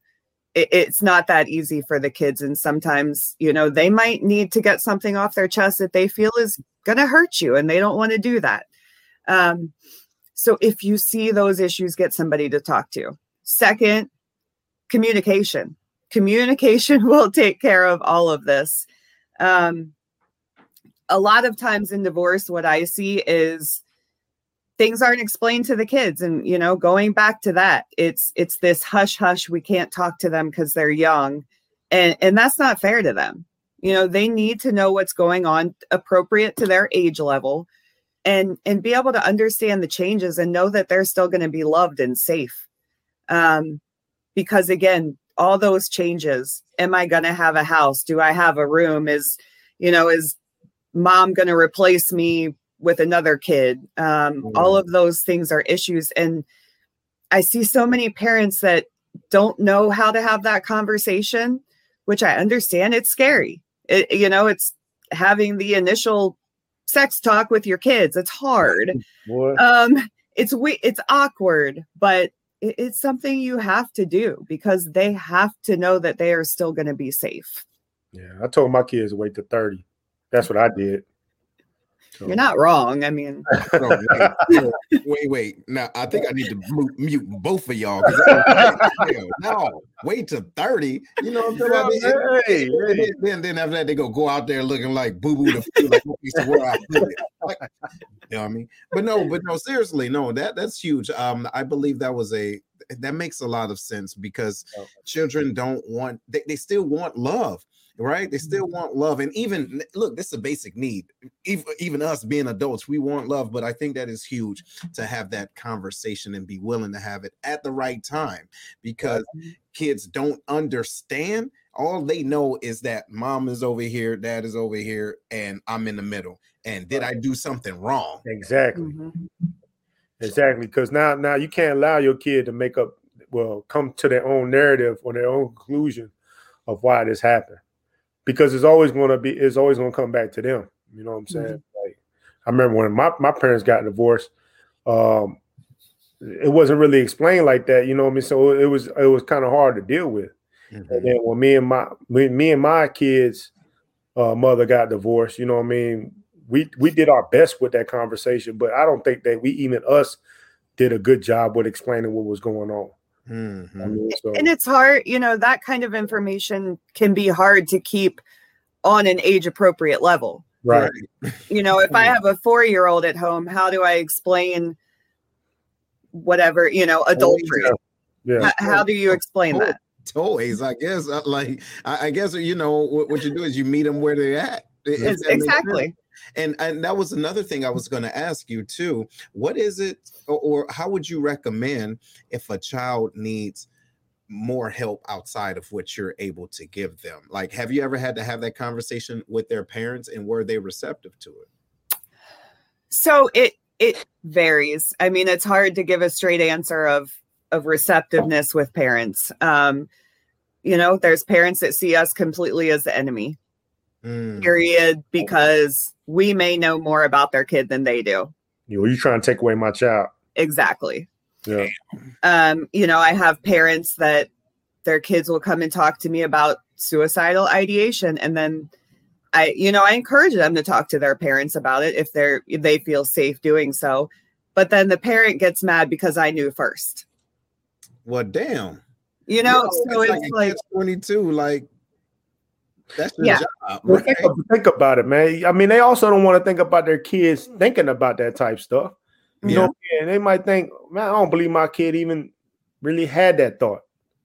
it, it's not that easy for the kids. And sometimes, you know, they might need to get something off their chest that they feel is going to hurt you and they don't want to do that. Um, so if you see those issues, get somebody to talk to. Second, communication. Communication will take care of all of this. Um, a lot of times in divorce, what I see is things aren't explained to the kids and you know going back to that it's it's this hush hush we can't talk to them because they're young. And and that's not fair to them. You know they need to know what's going on appropriate to their age level and and be able to understand the changes and know that they're still going to be loved and safe. Um because again all those changes am i going to have a house? Do i have a room? Is you know is mom going to replace me with another kid? Um, mm. all of those things are issues. And i see so many parents that don't know how to have that conversation which i understand. It's scary. It, you know it's having the initial sex talk with your kids. It's hard. What? um it's we it's awkward but it's something you have to do because they have to know that they are still going to be safe yeah i told my kids wait to 30 that's what I did. So. You're not wrong. I mean, wait, wait, wait, Now I think I need to mute, mute both of y'all. no, wait to thirty. You know what I'm saying? Hey, hey. Then, then after that, they go go out there looking like boo boo the like where I put it. Like, you know what I mean? But no, but no, seriously, no. That that's huge. Um, I believe that was a that makes a lot of sense because oh. children don't want they, they still want love right? They still mm-hmm. want love. And even look, this is a basic need. Even, even us being adults, we want love, but I think that is huge to have that conversation and be willing to have it at the right time because kids don't understand. All they know is that mom is over here, dad is over here, and I'm in the middle. And did I do something wrong? Exactly. Mm-hmm. Exactly. Because now now you can't allow your kid to make up well, come to their own narrative or their own conclusion of why this happened because it's always going to be it's always going to come back to them. You know what I'm saying? Mm-hmm. Like I remember when my, my parents got divorced, um, it wasn't really explained like that. You know what I mean? So it was it was kind of hard to deal with. Mm-hmm. And then when me and my me, me and my kids' uh, mother got divorced, you know what I mean? We we did our best with that conversation, but I don't think that we even us did a good job with explaining what was going on. Mm-hmm. I mean, so. And it's hard, you know, that kind of information can be hard to keep on an age appropriate level. Right. You know, if I have a four year old at home, how do I explain whatever, you know, adultery? Yeah. yeah. How, how, do you explain that? Toys, I guess. Uh, like, I, guess, you know, what, what, you do is you meet them where they're at. exactly. And and that was another thing I was going to ask you too. What is it, or, or how would you recommend if a child needs more help outside of what you're able to give them? Like, have you ever had to have that conversation with their parents, and were they receptive to it? So it it varies. I mean, it's hard to give a straight answer of of receptiveness with parents. Um, you know, there's parents that see us completely as the enemy. Mm. Period, because we may know more about their kid than they do. You know, you trying to take away my child. Exactly. Yeah. Um, you know, I have parents that their kids will come and talk to me about suicidal ideation and then I, you know, I encourage them to talk to their parents about it if they're if they feel safe doing so. But then the parent gets mad because I knew first. Well, damn. You know, yeah, so it's, it's like, like 22, like that's your yeah. job. Right? Think, think, about it, man. I mean, they also don't want to think about their kids thinking about that type stuff. You yeah. know, and they might think, man, I don't believe my kid even really had that thought.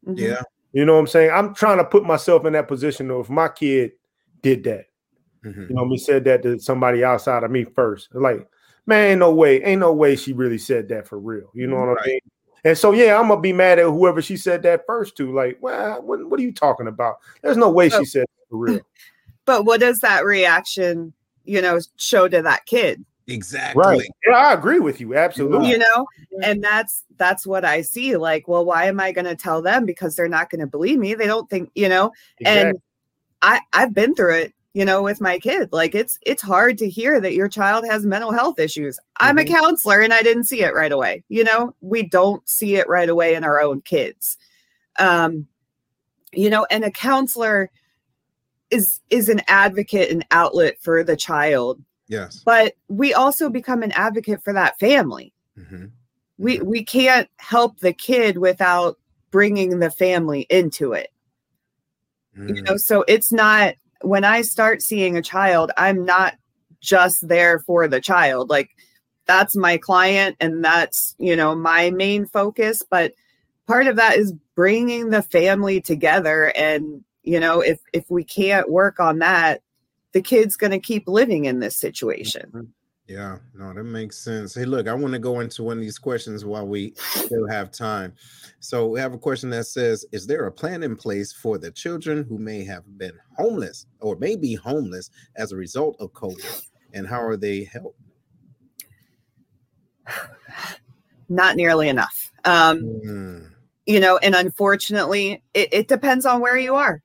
Mm-hmm. Yeah. You know what I'm saying? I'm trying to put myself in that position though. If my kid did that, mm-hmm. you know, me said that to somebody outside of me first. Like, man, ain't no way, ain't no way she really said that for real. You know what right. I mean? And so, yeah, I'm gonna be mad at whoever she said that first to. Like, well, what, what are you talking about? There's no way she said for real. But what does that reaction, you know, show to that kid? Exactly. Right. Yeah, I agree with you. Absolutely. You know, and that's that's what I see. Like, well, why am I going to tell them? Because they're not going to believe me. They don't think, you know, exactly. and I I've been through it you know with my kid like it's it's hard to hear that your child has mental health issues i'm mm-hmm. a counselor and i didn't see it right away you know we don't see it right away in our own kids um you know and a counselor is is an advocate and outlet for the child yes but we also become an advocate for that family mm-hmm. we mm-hmm. we can't help the kid without bringing the family into it mm. you know so it's not when I start seeing a child, I'm not just there for the child. Like that's my client and that's, you know, my main focus, but part of that is bringing the family together and, you know, if if we can't work on that, the kid's going to keep living in this situation. Mm-hmm. Yeah, no, that makes sense. Hey, look, I want to go into one of these questions while we still have time. So, we have a question that says Is there a plan in place for the children who may have been homeless or may be homeless as a result of COVID? And how are they helped? Not nearly enough. Um, mm. You know, and unfortunately, it, it depends on where you are.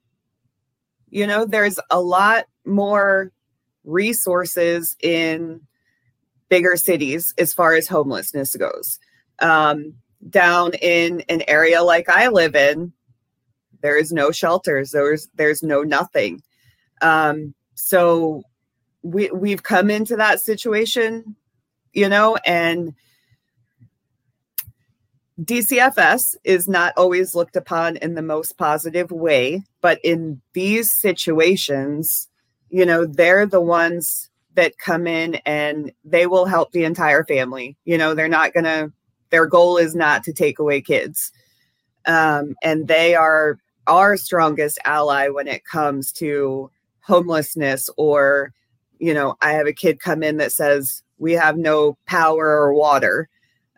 You know, there's a lot more resources in bigger cities as far as homelessness goes. Um, down in an area like I live in, there is no shelters. There's there's no nothing. Um, so we we've come into that situation, you know, and DCFS is not always looked upon in the most positive way, but in these situations, you know, they're the ones that come in and they will help the entire family. You know, they're not going to, their goal is not to take away kids. Um, and they are our strongest ally when it comes to homelessness or, you know, I have a kid come in that says, we have no power or water.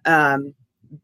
Um,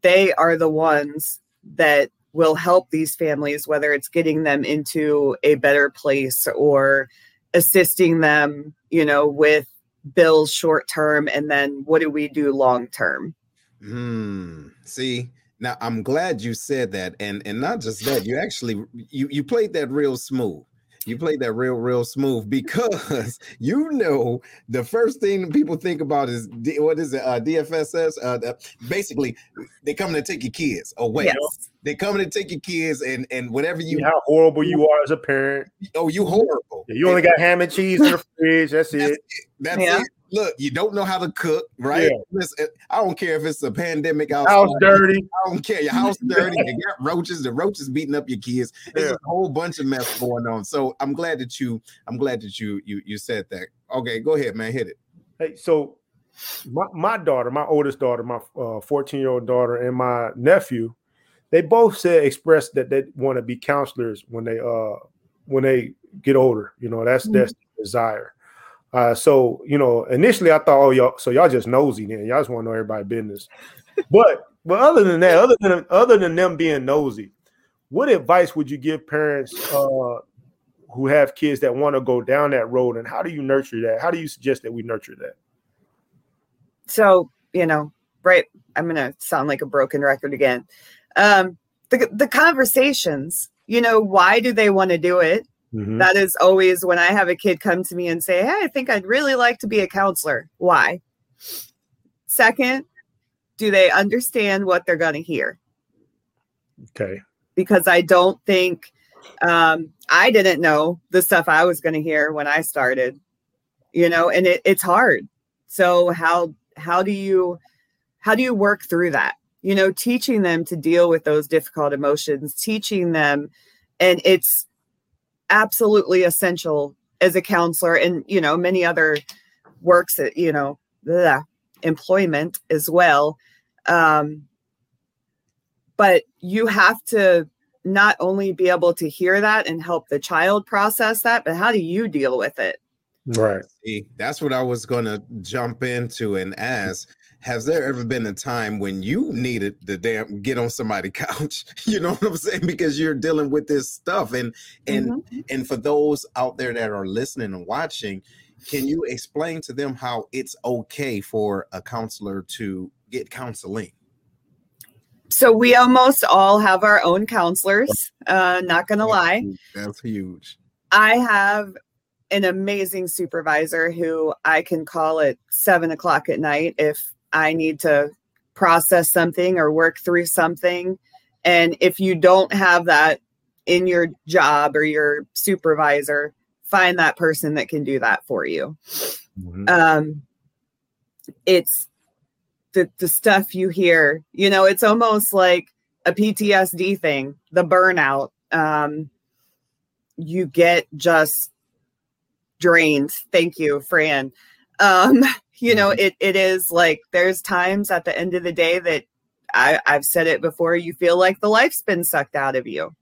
they are the ones that will help these families, whether it's getting them into a better place or assisting them, you know, with bills short term and then what do we do long term? Hmm. See, now I'm glad you said that, and and not just that, you actually you you played that real smooth. You played that real, real smooth because you know the first thing people think about is D, what is it? Uh, DFSS. Uh, basically, they coming to take your kids away. Yes. They coming to take your kids and and whatever you. how horrible you are as a parent. Oh, you horrible. Yeah, you only got ham and cheese in the fridge. That's, that's it. it. That's yeah. it look, you don't know how to cook, right? Yeah. Listen, I don't care if it's a pandemic outside. House dirty. I don't care. Your house dirty. you got roaches. The roaches beating up your kids. There's yeah. a whole bunch of mess going on. So I'm glad that you. I'm glad that you you you said that. Okay, go ahead, man. Hit it. Hey, so my my daughter, my oldest daughter, my 14 uh, year old daughter, and my nephew, they both said expressed that they want to be counselors when they uh when they get older. You know, that's mm-hmm. that's desire. Uh, so you know, initially I thought, oh y'all, so y'all just nosy then. Y'all just want to know everybody business. but but other than that, other than other than them being nosy, what advice would you give parents uh, who have kids that want to go down that road, and how do you nurture that? How do you suggest that we nurture that? So you know, right? I'm gonna sound like a broken record again. Um, the the conversations. You know, why do they want to do it? Mm-hmm. That is always when I have a kid come to me and say, Hey, I think I'd really like to be a counselor. Why? Second, do they understand what they're going to hear? Okay. Because I don't think Um, I didn't know the stuff I was going to hear when I started, you know, and it, it's hard. So how how do you how do you work through that? You know, teaching them to deal with those difficult emotions, teaching them, and it's absolutely essential as a counselor and you know many other works that you know the employment as well. Um, but you have to not only be able to hear that and help the child process that but how do you deal with it? Right. See, that's what i was going to jump into and ask has there ever been a time when you needed to damn get on somebody's couch? You know what i'm saying? Because you're dealing with this stuff and and mm-hmm. and for those out there that are listening and watching can you explain to them how it's okay for a counselor to get counseling? So we almost all have our own counselors uh not gonna lie. that's huge. I have an amazing supervisor who i can call at seven o'clock at night if I need to process something or work through something. And if you don't have that in your job or your supervisor, find that person that can do that for you. Mm-hmm. Um, it's the, the stuff you hear, you know, it's almost like a PTSD thing, the burnout. Um, you get just drained. Thank you, Fran. Um, you know, mm-hmm. it, it is like there's times at the end of the day that I, I've said it before, you feel like the life's been sucked out of you.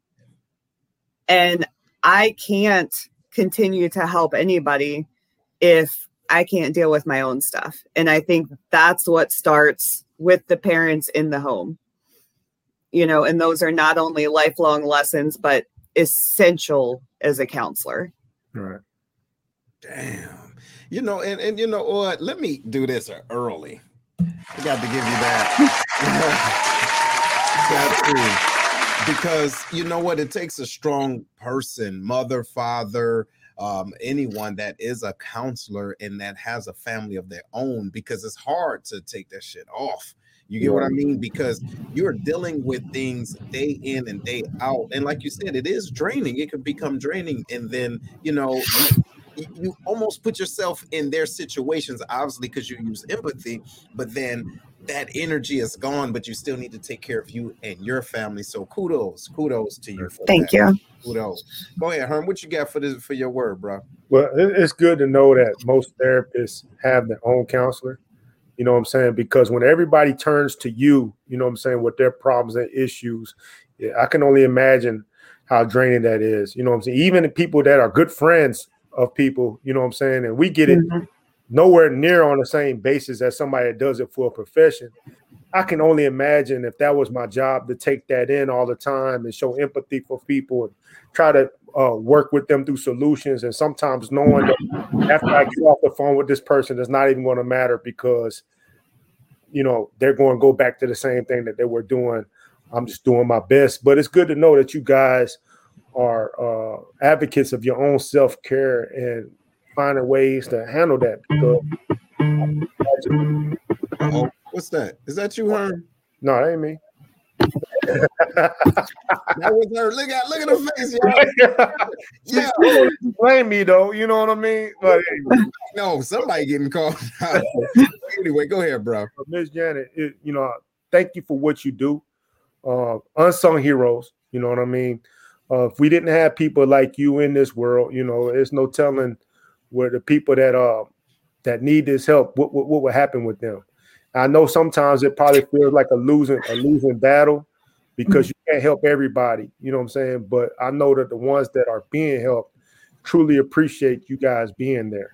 And I can't continue to help anybody if I can't deal with my own stuff. And I think that's what starts with the parents in the home. You know, and those are not only lifelong lessons, but essential as a counselor. Right. Damn. You know, and, and you know what? Let me do this early. I got to give you that. Because you know what? It takes a strong person, mother, father, um, anyone that is a counselor and that has a family of their own, because it's hard to take that shit off. You get what I mean? Because you're dealing with things day in and day out. And like you said, it is draining. It can become draining. And then, you know, you almost put yourself in their situations, obviously, because you use empathy, but then that energy is gone, but you still need to take care of you and your family. So kudos, kudos to you. Thank that. you. Kudos. Go ahead, Herm. What you got for this for your word, bro? Well, it's good to know that most therapists have their own counselor. You know what I'm saying? Because when everybody turns to you, you know what I'm saying, with their problems and issues, I can only imagine how draining that is. You know what I'm saying? Even the people that are good friends of people, you know what I'm saying? And we get it mm-hmm. nowhere near on the same basis as somebody that does it for a profession. I can only imagine if that was my job to take that in all the time and show empathy for people and try to uh, work with them through solutions. And sometimes knowing that after I get off the phone with this person, it's not even going to matter because, you know, they're going to go back to the same thing that they were doing. I'm just doing my best. But it's good to know that you guys – are uh, advocates of your own self care and finding ways to handle that. oh, what's that? Is that you, Herm? No, that ain't me. that was her. Look at look at her face, y'all. yeah, blame me though. You know what I mean? But anyway. no, somebody getting called out. anyway, go ahead, bro. Miss Janet, it, you know, thank you for what you do. Uh, unsung heroes. You know what I mean? Uh, if we didn't have people like you in this world, you know, there's no telling where the people that uh that need this help, what what, what would happen with them. I know sometimes it probably feels like a losing a losing battle because you can't help everybody, you know what I'm saying? But I know that the ones that are being helped truly appreciate you guys being there.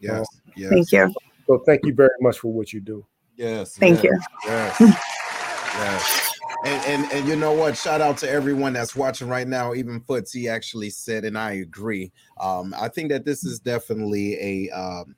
Yes, uh, yes. Thank you. So thank you very much for what you do. Yes. Thank yes, you. Yes. yes. And, and and you know what? Shout out to everyone that's watching right now. Even Footsy actually said, and I agree. Um, I think that this is definitely a um,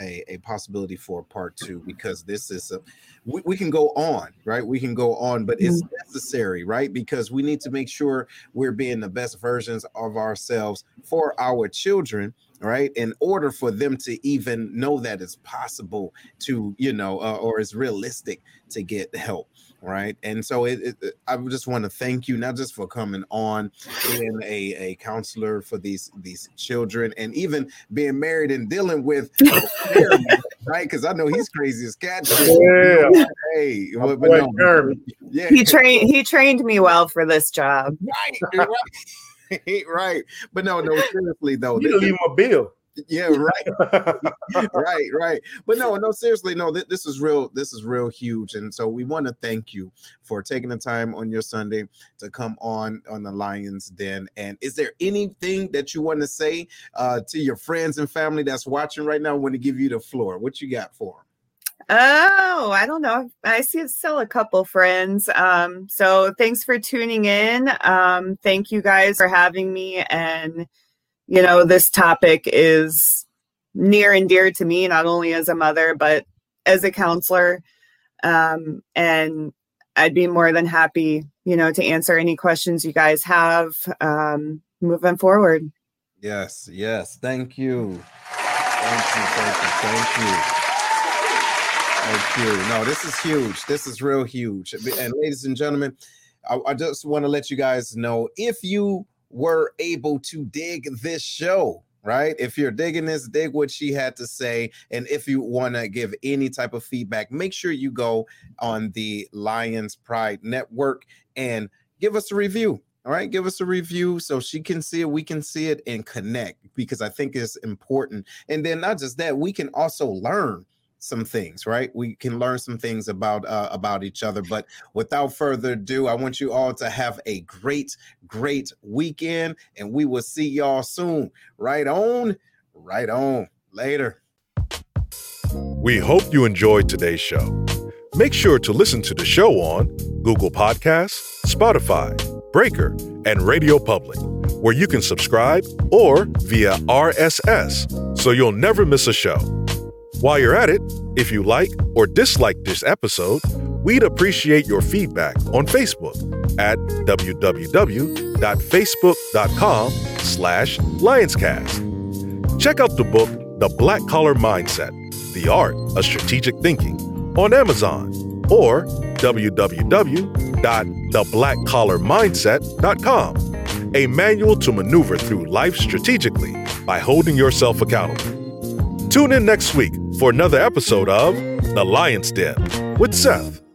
a, a possibility for part two because this is a we, we can go on, right? We can go on, but it's mm-hmm. necessary, right? Because we need to make sure we're being the best versions of ourselves for our children right? In order for them to even know that it's possible to, you know, uh, or it's realistic to get help right? And so it, it, i just want to thank you not just for coming on being a, a counselor for these these children and even being married and dealing with right? Because i know he's crazy as cat yeah. hey but, but no, yeah. He trained he trained me well for this job. Right right, right. but no no seriously though you leave him a bill yeah right. Right right. But no no seriously no th- this is real this is real huge. And so we want to thank you for taking the time on your sunday to come on on the lions den. And is there anything that you want to say uh to your friends and family that's watching right now? I want to give you the floor. What you got for them Oh, I don't know. I see still a couple friends. Um, so thanks for tuning in. Um, thank you guys for having me and you know, this topic is near and dear to me, not only as a mother, but as a counselor. Um, and I'd be more than happy, you know, to answer any questions you guys have um, moving forward. Yes, yes. Thank you. Thank you, thank you, thank you. Thank you. No, this is huge. This is real huge. And ladies and gentlemen, I, I just want to let you guys know if you were able to dig this show right? If you're digging this, dig what she had to say. And if you want to give any type of feedback, make sure you go on the Lions Pride Network and give us a review. All right, give us a review so she can see it, we can see it and connect because I think it's important. And then not just that, we can also learn some things right? We can learn some things about uh, about each other but without further ado i want you all to have a great great weekend and we will see y'all soon. Right on right on. Later. We hope you enjoyed today's show. Make sure to listen to the show on google podcasts spotify breaker and radio public where you can subscribe or via rss so you'll never miss a show while you're at it, if you like or dislike this episode, we'd appreciate your feedback on Facebook at www.facebook.com slash lionscast. Check out the book The Black Collar Mindset, The Art of Strategic Thinking on Amazon or www.theblackcollarmindset.com, a manual to maneuver through life strategically by holding yourself accountable. Tune in next week for another episode of The Lion's Den with Seth.